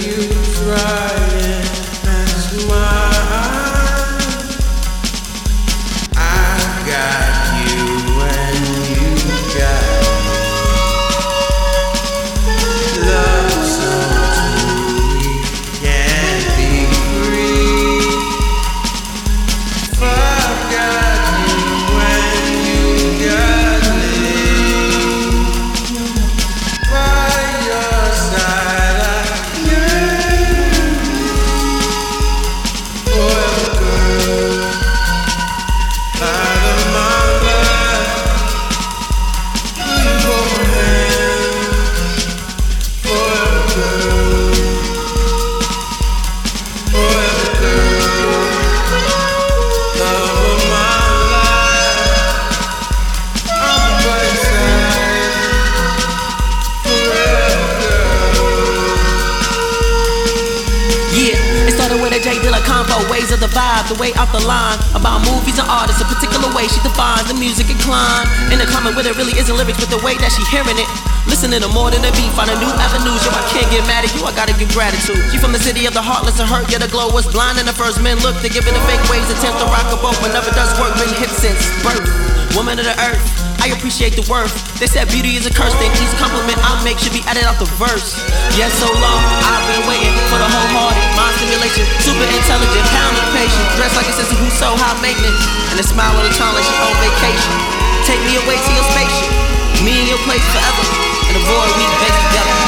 you cry. Way she defines the music incline. In the climate where there really isn't lyrics, but the way that she hearing it. Listening to more than a beat, finding new avenues. Yo, I can't get mad at you, I gotta give gratitude. She from the city of the heartless and hurt, yet the glow was blind. And the first men look to give it a fake ways, attempt to rock a boat, but never does work. Been hit since birth. Woman of the earth, I appreciate the worth. They said beauty is a curse, then each compliment I make should be added off the verse. Yes, so long, I've been waiting for the wholehearted mind stimulation. Super intelligent, pound of patience, dressed like a sister who's so high maintenance. And a smile on the tongue like she on vacation. Take me away to your spaceship, me and your place forever, and avoid we base together.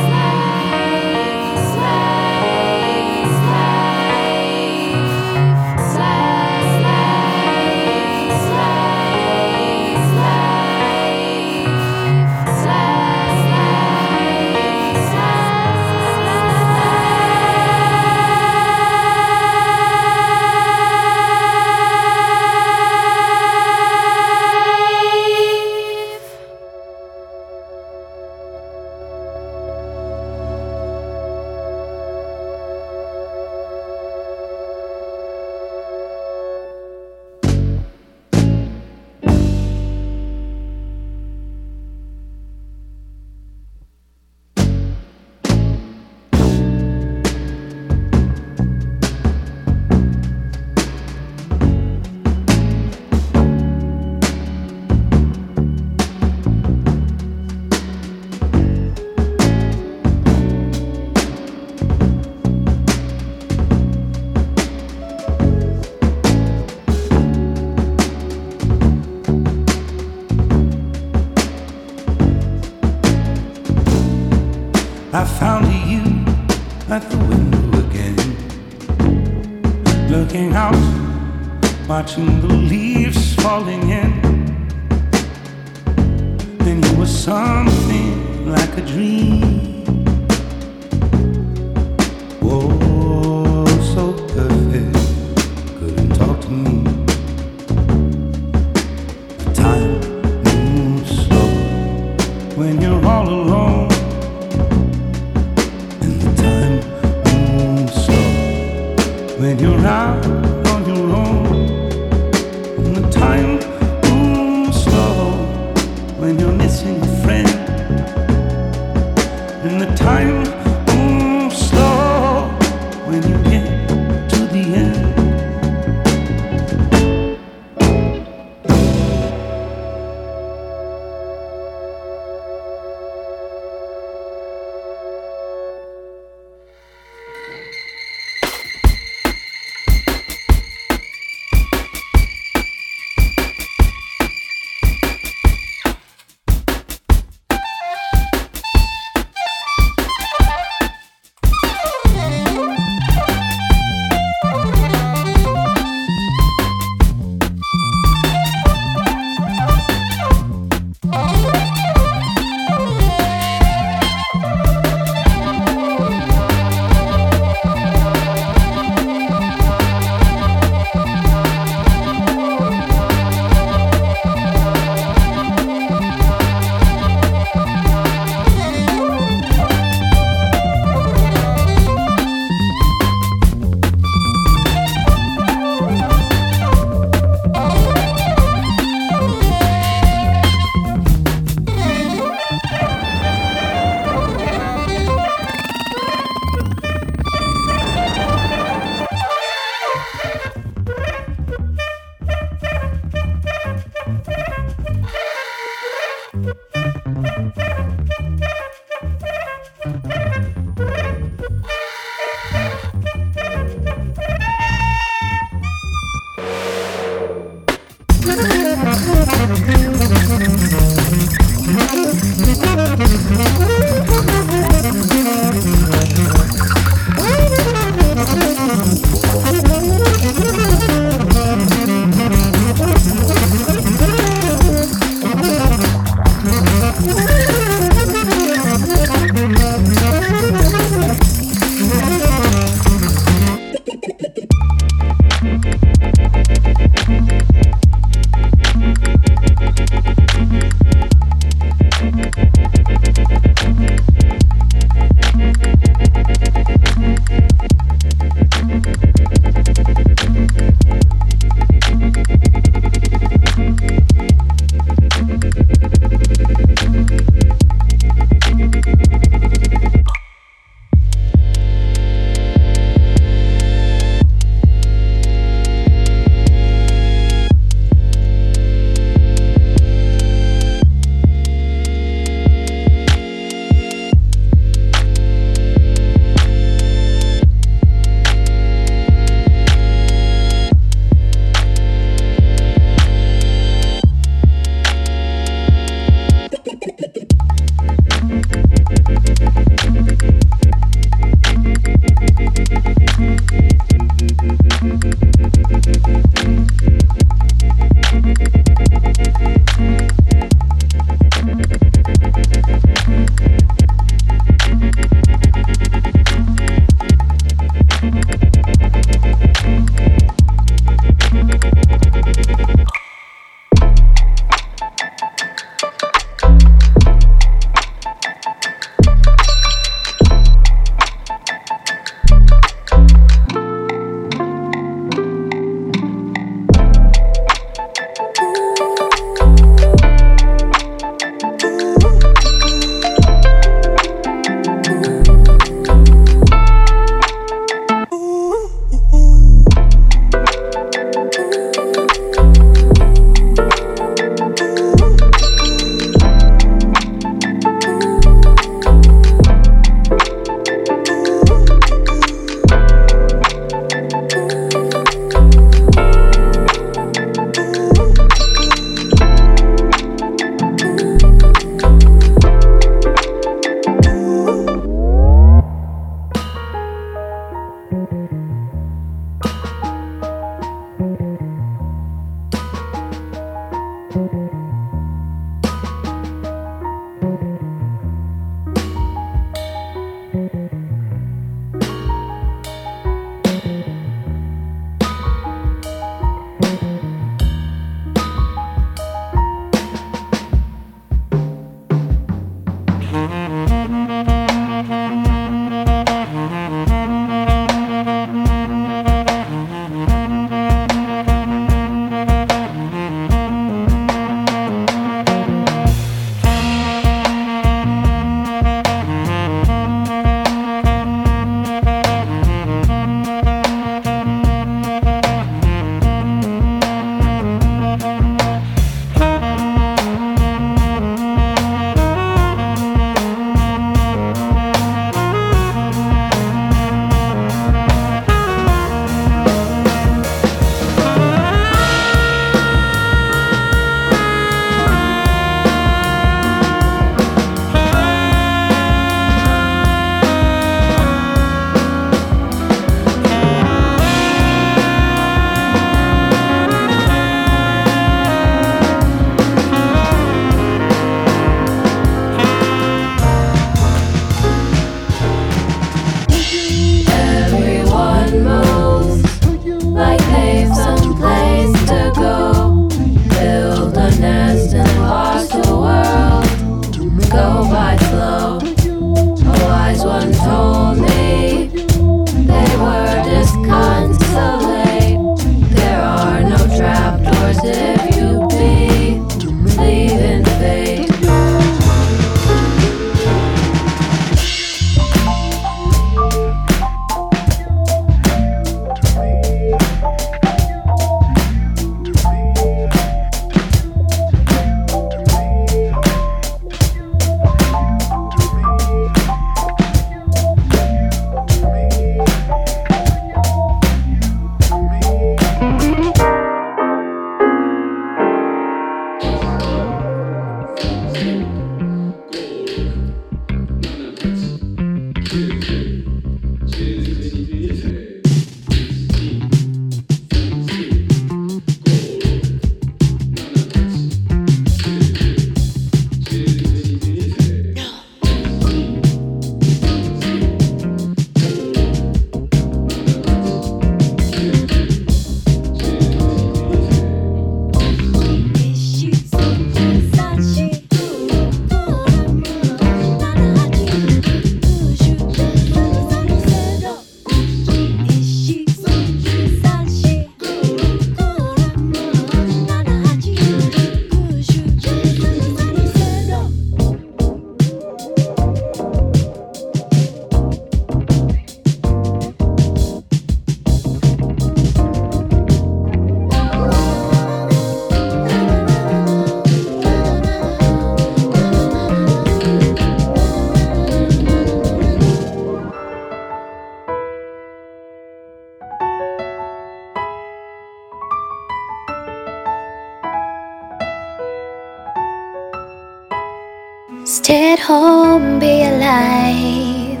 Stay at home, be alive.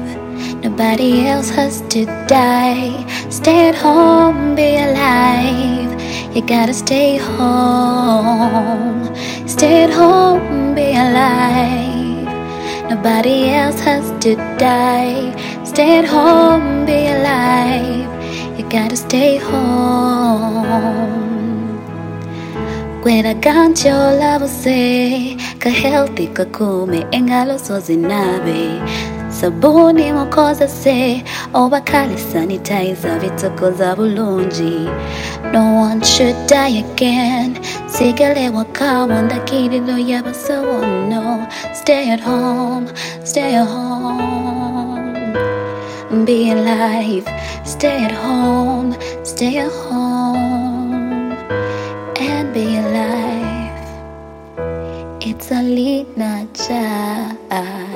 Nobody else has to die. Stay at home, be alive. You gotta stay home. Stay at home, be alive. Nobody else has to die. Stay at home, be alive. You gotta stay home. Kwera gancho labuse ka healthy ka kume engalo so zinabe. Sabuni mukoza se obakali sanitizer bitukoza bulungi no one should die again. Sigale wakawa ndakiriro y'abasawo no. Stay at home stay at home. Be alive stay at home stay at home It's a Lina child.